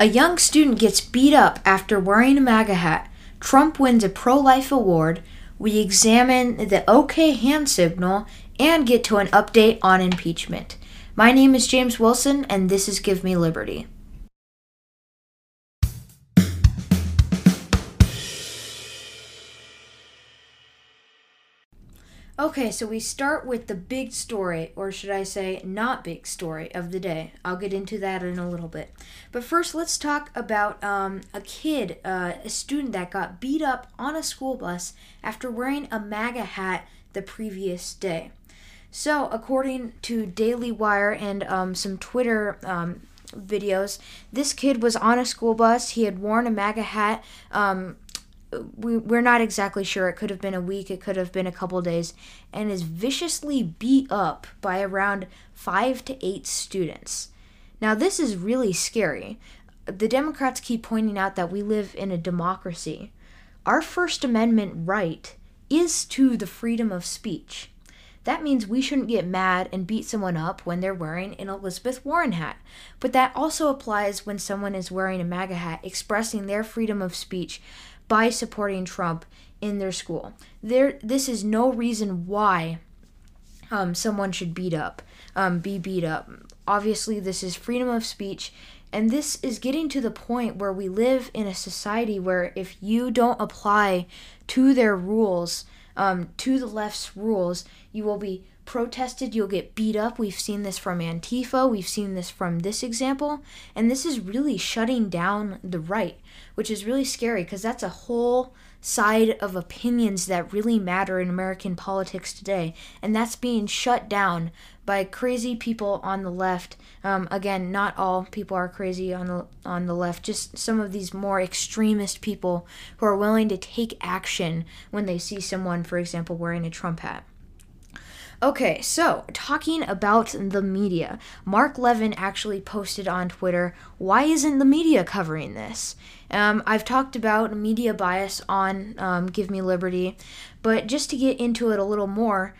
A young student gets beat up after wearing a MAGA hat. Trump wins a pro life award. We examine the OK hand signal and get to an update on impeachment. My name is James Wilson, and this is Give Me Liberty. Okay, so we start with the big story, or should I say, not big story of the day. I'll get into that in a little bit. But first, let's talk about um, a kid, uh, a student that got beat up on a school bus after wearing a MAGA hat the previous day. So, according to Daily Wire and um, some Twitter um, videos, this kid was on a school bus. He had worn a MAGA hat. Um, we, we're not exactly sure. It could have been a week, it could have been a couple days, and is viciously beat up by around five to eight students. Now, this is really scary. The Democrats keep pointing out that we live in a democracy. Our First Amendment right is to the freedom of speech. That means we shouldn't get mad and beat someone up when they're wearing an Elizabeth Warren hat. But that also applies when someone is wearing a MAGA hat, expressing their freedom of speech by supporting Trump in their school. There, this is no reason why um, someone should beat up, um, be beat up. Obviously, this is freedom of speech, and this is getting to the point where we live in a society where if you don't apply to their rules, um, to the left's rules, you will be protested, you'll get beat up. We've seen this from Antifa, we've seen this from this example, and this is really shutting down the right, which is really scary because that's a whole side of opinions that really matter in American politics today, and that's being shut down by crazy people on the left. Um, again, not all people are crazy on the on the left. Just some of these more extremist people who are willing to take action when they see someone, for example, wearing a Trump hat. Okay, so talking about the media, Mark Levin actually posted on Twitter, why isn't the media covering this? Um, I've talked about media bias on um, Give Me Liberty, but just to get into it a little more,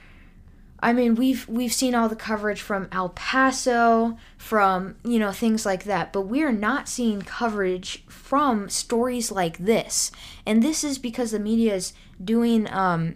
I mean we've we've seen all the coverage from El Paso, from you know things like that, but we're not seeing coverage from stories like this, and this is because the media is doing. Um,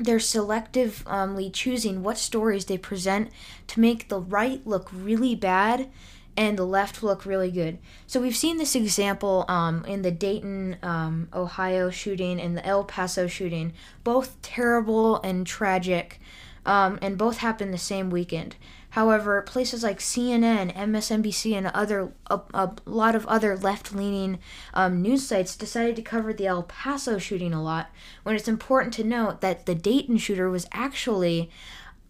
they're selectively choosing what stories they present to make the right look really bad and the left look really good. So we've seen this example um, in the Dayton, um, Ohio shooting and the El Paso shooting, both terrible and tragic, um, and both happened the same weekend. However, places like CNN, MSNBC, and other a, a lot of other left-leaning um, news sites decided to cover the El Paso shooting a lot. When it's important to note that the Dayton shooter was actually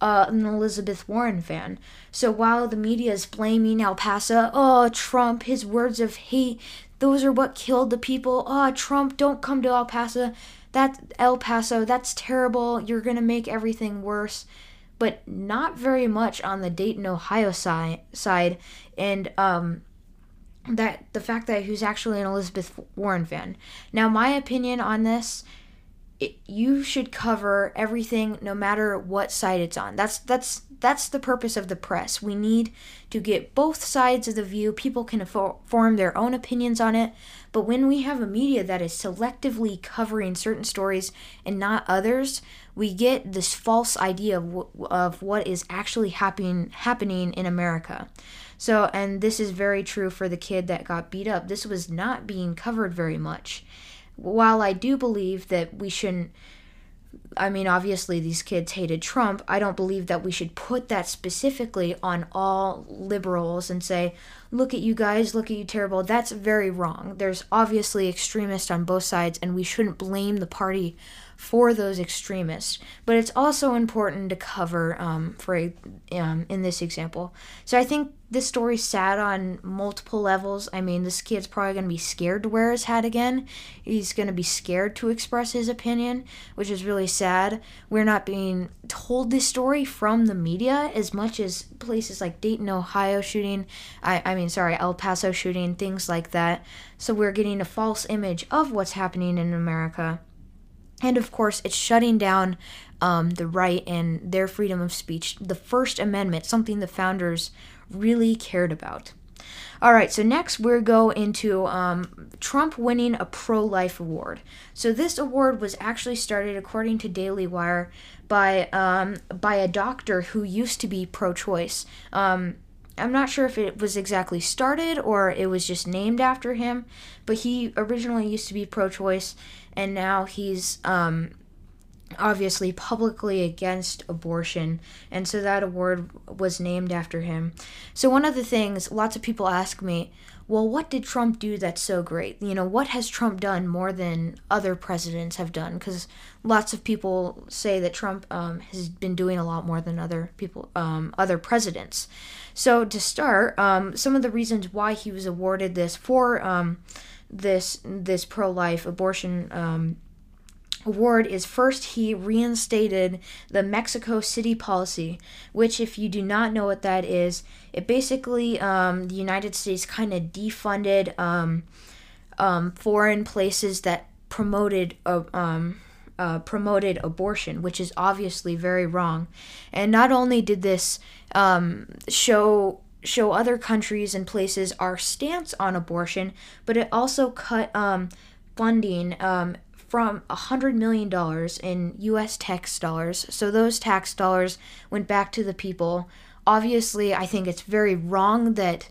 uh, an Elizabeth Warren fan. So while the media is blaming El Paso, oh Trump, his words of hate, those are what killed the people. Oh Trump, don't come to El Paso. That El Paso, that's terrible. You're gonna make everything worse but not very much on the Dayton, Ohio side. Side, and um, that the fact that he was actually an Elizabeth Warren fan. Now, my opinion on this, it, you should cover everything, no matter what side it's on. That's that's that's the purpose of the press. We need to get both sides of the view. People can form their own opinions on it. But when we have a media that is selectively covering certain stories and not others, we get this false idea of, w- of what is actually happening happening in America. So, and this is very true for the kid that got beat up. This was not being covered very much. While I do believe that we shouldn't I mean, obviously, these kids hated Trump. I don't believe that we should put that specifically on all liberals and say, look at you guys, look at you terrible. That's very wrong. There's obviously extremists on both sides, and we shouldn't blame the party for those extremists. But it's also important to cover um, for um, in this example. So I think this story's sad on multiple levels. I mean, this kid's probably going to be scared to wear his hat again. He's going to be scared to express his opinion, which is really sad. We're not being told this story from the media as much as places like Dayton, Ohio shooting. I, I mean, sorry, El Paso shooting, things like that. So we're getting a false image of what's happening in America. And of course, it's shutting down um, the right and their freedom of speech, the First Amendment, something the founders really cared about. All right, so next we're go into um, Trump winning a pro-life award. So this award was actually started, according to Daily Wire, by um, by a doctor who used to be pro-choice. Um, I'm not sure if it was exactly started or it was just named after him, but he originally used to be pro-choice, and now he's um, obviously publicly against abortion, and so that award was named after him. So, one of the things lots of people ask me, well, what did Trump do that's so great? You know, what has Trump done more than other presidents have done? Because lots of people say that Trump um, has been doing a lot more than other people, um, other presidents. So, to start, um, some of the reasons why he was awarded this for um, this this pro life abortion award is first he reinstated the Mexico City policy, which, if you do not know what that is, it basically um, the United States kind of defunded um, um, foreign places that promoted uh, um, uh, promoted abortion, which is obviously very wrong. And not only did this um, show show other countries and places our stance on abortion, but it also cut um, funding um, from $100 million in US tax dollars. So those tax dollars went back to the people. Obviously, I think it's very wrong that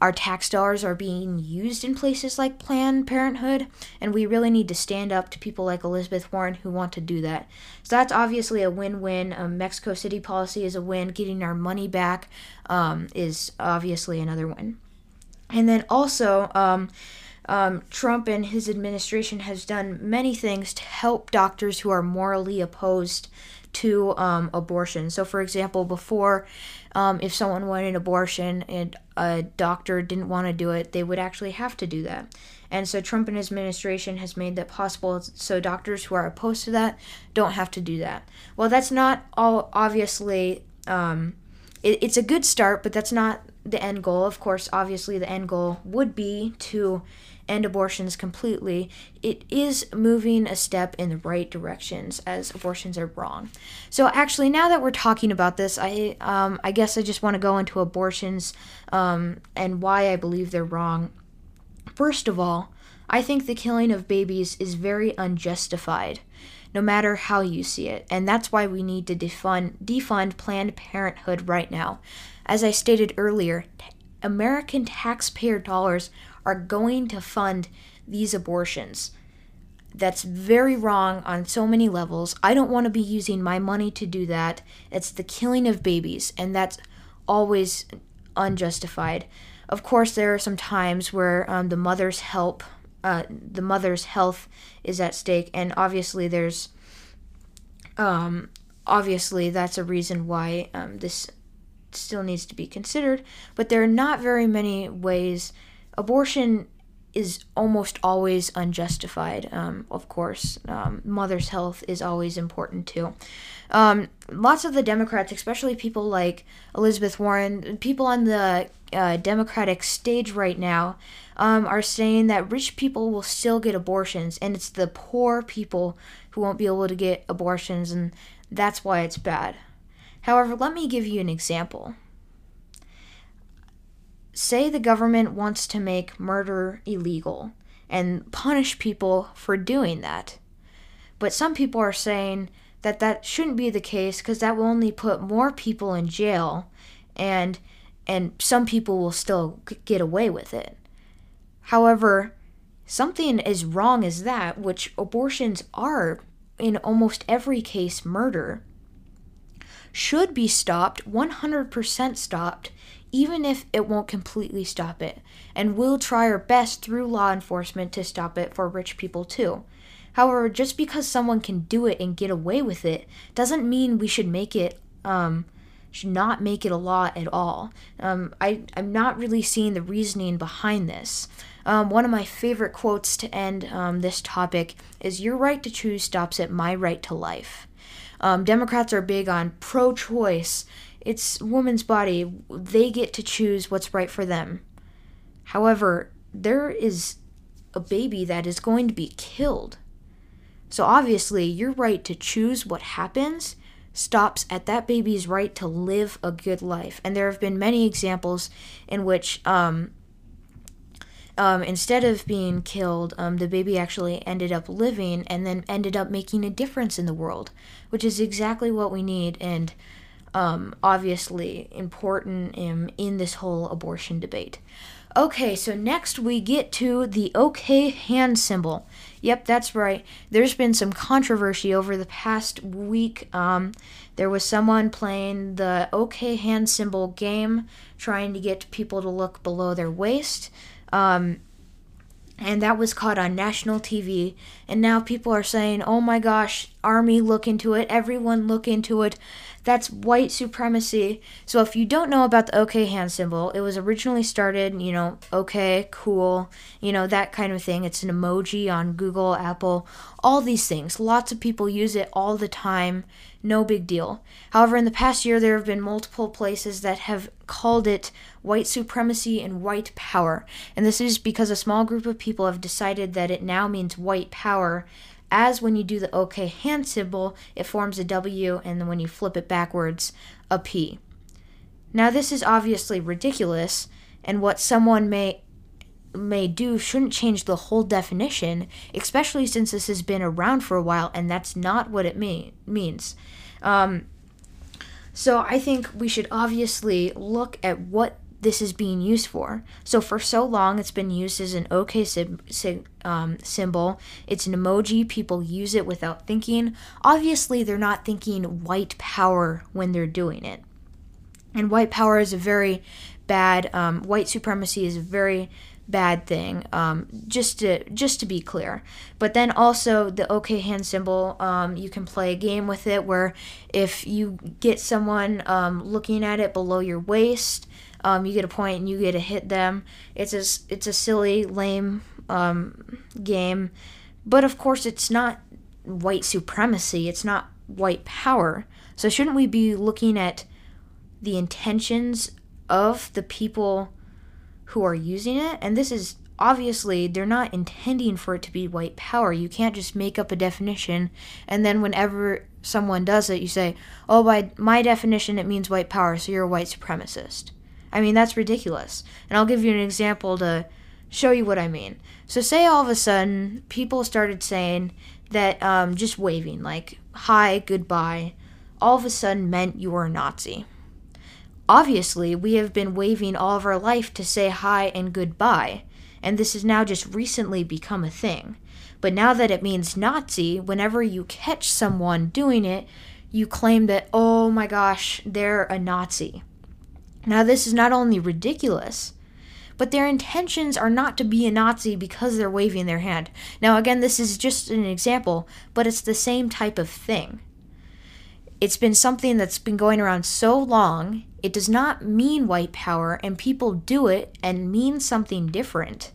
our tax dollars are being used in places like Planned Parenthood, and we really need to stand up to people like Elizabeth Warren who want to do that. So that's obviously a win win. Um, Mexico City policy is a win. Getting our money back um, is obviously another win. And then also, um, um, Trump and his administration has done many things to help doctors who are morally opposed to um, abortion. So, for example, before, um, if someone wanted an abortion and a doctor didn't want to do it, they would actually have to do that. And so, Trump and his administration has made that possible. So, doctors who are opposed to that don't have to do that. Well, that's not all obviously. Um, it, it's a good start, but that's not the end goal. Of course, obviously, the end goal would be to end abortions completely, it is moving a step in the right directions as abortions are wrong. So actually, now that we're talking about this, I um, I guess I just want to go into abortions um, and why I believe they're wrong. First of all, I think the killing of babies is very unjustified no matter how you see it. And that's why we need to defund, defund Planned Parenthood right now. As I stated earlier, t- American taxpayer dollars are going to fund these abortions. That's very wrong on so many levels. I don't want to be using my money to do that. It's the killing of babies, and that's always unjustified. Of course, there are some times where um, the mother's help, uh, the mother's health is at stake, and obviously there's, um, obviously that's a reason why um, this still needs to be considered. But there are not very many ways abortion is almost always unjustified. Um, of course, um, mother's health is always important too. Um, lots of the Democrats, especially people like Elizabeth Warren, people on the uh, Democratic stage right now, um, are saying that rich people will still get abortions, and it's the poor people who won't be able to get abortions, and that's why it's bad. However, let me give you an example say the government wants to make murder illegal and punish people for doing that. But some people are saying that that shouldn't be the case because that will only put more people in jail and and some people will still get away with it. However, something as wrong as that, which abortions are in almost every case murder, should be stopped, 100% stopped, even if it won't completely stop it, and we'll try our best through law enforcement to stop it for rich people too. However, just because someone can do it and get away with it doesn't mean we should make it um, should not make it a law at all. Um, I, I'm not really seeing the reasoning behind this. Um, one of my favorite quotes to end um, this topic is Your right to choose stops at my right to life. Um, Democrats are big on pro choice it's woman's body. They get to choose what's right for them. However, there is a baby that is going to be killed. So obviously, your right to choose what happens stops at that baby's right to live a good life. And there have been many examples in which um, um, instead of being killed, um, the baby actually ended up living and then ended up making a difference in the world, which is exactly what we need and um, obviously important in, in this whole abortion debate. Okay, so next we get to the OK hand symbol. Yep, that's right. There's been some controversy over the past week. Um, there was someone playing the OK hand symbol game, trying to get people to look below their waist. Um, and that was caught on national TV. And now people are saying, oh my gosh, Army, look into it. Everyone, look into it. That's white supremacy. So if you don't know about the OK hand symbol, it was originally started, you know, OK, cool, you know, that kind of thing. It's an emoji on Google, Apple, all these things. Lots of people use it all the time. No big deal. However, in the past year, there have been multiple places that have called it white supremacy and white power. And this is because a small group of people have decided that it now means white power as when you do the OK hand symbol, it forms a W, and when you flip it backwards, a P. Now, this is obviously ridiculous, and what someone may may do shouldn't change the whole definition, especially since this has been around for a while, and that's not what it mean, means. Um, so I think we should obviously look at what this is being used for. So for so long, it's been used as an OK sim- sim- um, symbol. It's an emoji. People use it without thinking. Obviously, they're not thinking white power when they're doing it. And white power is a very bad. Um, white supremacy is a very bad thing. Um, just to just to be clear. But then also the OK hand symbol. Um, you can play a game with it where if you get someone um, looking at it below your waist um, you get a point and you get to hit them. It's a it's a silly, lame um, game, but of course it's not white supremacy. It's not white power. So shouldn't we be looking at the intentions of the people who are using it? And this is obviously they're not intending for it to be white power. You can't just make up a definition and then whenever someone does it, you say, "Oh, by my definition, it means white power, so you're a white supremacist." I mean, that's ridiculous. And I'll give you an example to show you what I mean. So, say all of a sudden people started saying that um, just waving, like hi, goodbye, all of a sudden meant you were a Nazi. Obviously, we have been waving all of our life to say hi and goodbye, and this has now just recently become a thing. But now that it means Nazi, whenever you catch someone doing it, you claim that, oh my gosh, they're a Nazi. Now, this is not only ridiculous, but their intentions are not to be a Nazi because they're waving their hand. Now, again, this is just an example, but it's the same type of thing. It's been something that's been going around so long, it does not mean white power, and people do it and mean something different.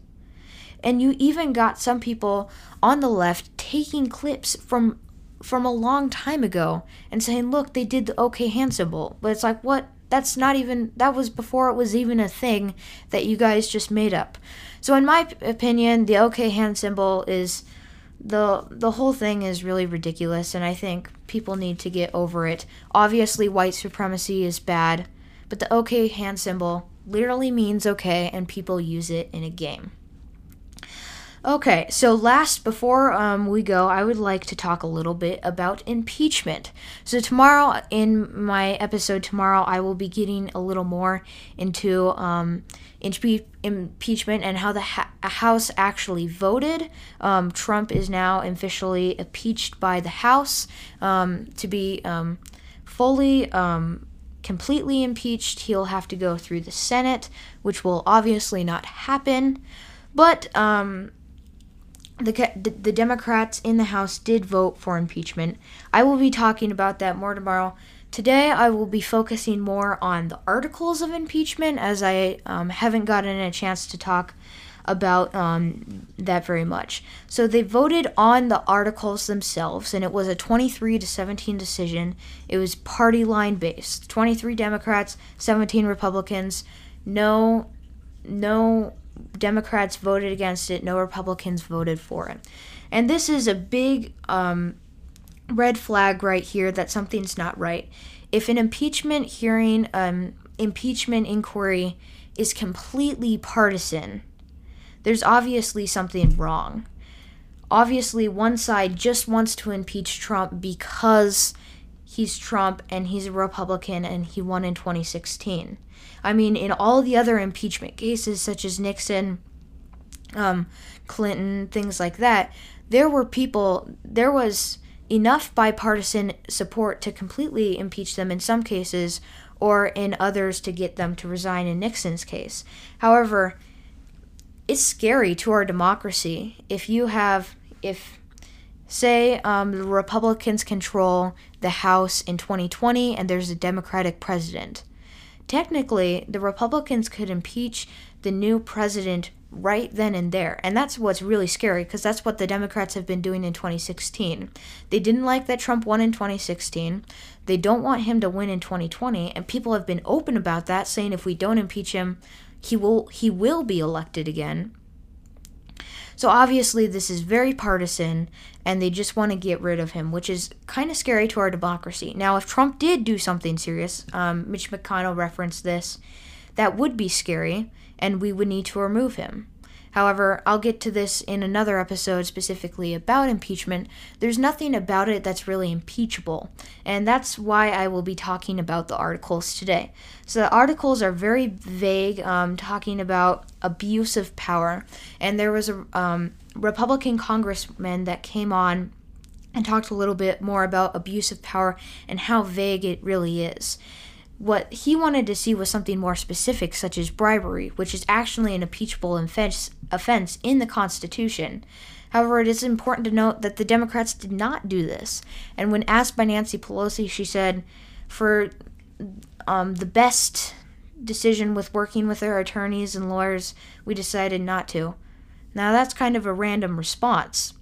And you even got some people on the left taking clips from from a long time ago and saying, "Look, they did the OK hand symbol." But it's like, what? That's not even, that was before it was even a thing that you guys just made up. So, in my opinion, the OK hand symbol is the the whole thing is really ridiculous and I think people need to get over it. Obviously white supremacy is bad, but the OK hand symbol literally means okay and people use it in a game. Okay, so last, before um, we go, I would like to talk a little bit about impeachment. So, tomorrow, in my episode tomorrow, I will be getting a little more into um, impe- impeachment and how the ha- House actually voted. Um, Trump is now officially impeached by the House um, to be um, fully um, completely impeached, he'll have to go through the Senate, which will obviously not happen. But um, the, the Democrats in the House did vote for impeachment. I will be talking about that more tomorrow. Today, I will be focusing more on the articles of impeachment as I um, haven't gotten a chance to talk about um, that very much. So they voted on the articles themselves, and it was a 23 to 17 decision. It was party line based 23 Democrats, 17 Republicans. No, no Democrats voted against it, no Republicans voted for it. And this is a big um, red flag right here that something's not right. If an impeachment hearing, um, impeachment inquiry is completely partisan, there's obviously something wrong. Obviously, one side just wants to impeach Trump because he's Trump and he's a Republican and he won in 2016. I mean, in all the other impeachment cases, such as Nixon, um, Clinton, things like that, there were people, there was enough bipartisan support to completely impeach them in some cases, or in others to get them to resign in Nixon's case. However, it's scary to our democracy if you have, if say um, the Republicans control the House in 2020 and there's a Democratic president. Technically, the Republicans could impeach the new president right then and there. And that's what's really scary because that's what the Democrats have been doing in 2016. They didn't like that Trump won in 2016. They don't want him to win in 2020, and people have been open about that saying if we don't impeach him, he will he will be elected again. So obviously, this is very partisan, and they just want to get rid of him, which is kind of scary to our democracy. Now, if Trump did do something serious, um, Mitch McConnell referenced this, that would be scary, and we would need to remove him. However, I'll get to this in another episode specifically about impeachment. There's nothing about it that's really impeachable, and that's why I will be talking about the articles today. So, the articles are very vague, um, talking about abuse of power, and there was a um, Republican congressman that came on and talked a little bit more about abuse of power and how vague it really is. What he wanted to see was something more specific, such as bribery, which is actually an impeachable offense, offense in the Constitution. However, it is important to note that the Democrats did not do this. And when asked by Nancy Pelosi, she said, for um, the best decision with working with our attorneys and lawyers, we decided not to. Now, that's kind of a random response.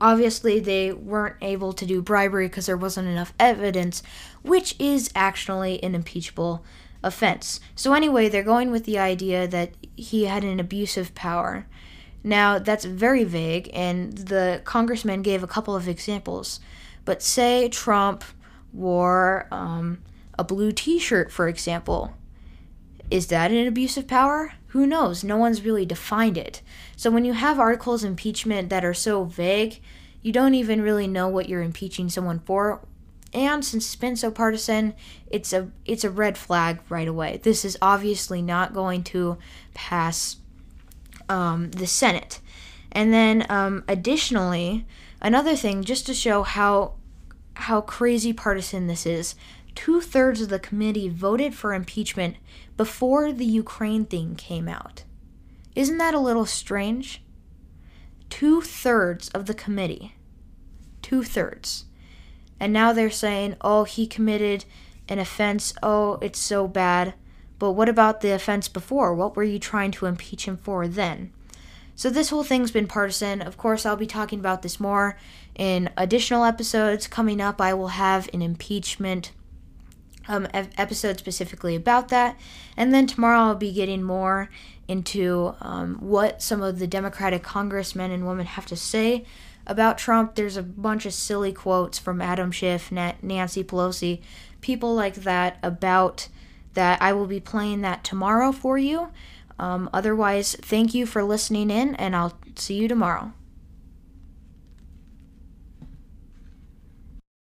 Obviously, they weren't able to do bribery because there wasn't enough evidence, which is actually an impeachable offense. So, anyway, they're going with the idea that he had an abusive power. Now, that's very vague, and the congressman gave a couple of examples. But say Trump wore um, a blue t shirt, for example. Is that an abuse of power? Who knows? No one's really defined it. So when you have articles impeachment that are so vague, you don't even really know what you're impeaching someone for. And since it's been so partisan, it's a it's a red flag right away. This is obviously not going to pass um, the Senate. And then um, additionally, another thing just to show how how crazy partisan this is two thirds of the committee voted for impeachment before the Ukraine thing came out. Isn't that a little strange? Two thirds of the committee. Two thirds. And now they're saying, oh, he committed an offense. Oh, it's so bad. But what about the offense before? What were you trying to impeach him for then? So this whole thing's been partisan. Of course, I'll be talking about this more in additional episodes. Coming up, I will have an impeachment um, episode specifically about that. And then tomorrow I'll be getting more into um, what some of the Democratic congressmen and women have to say about Trump. There's a bunch of silly quotes from Adam Schiff, Nancy Pelosi, people like that about that. I will be playing that tomorrow for you. Um, otherwise, thank you for listening in, and I'll see you tomorrow.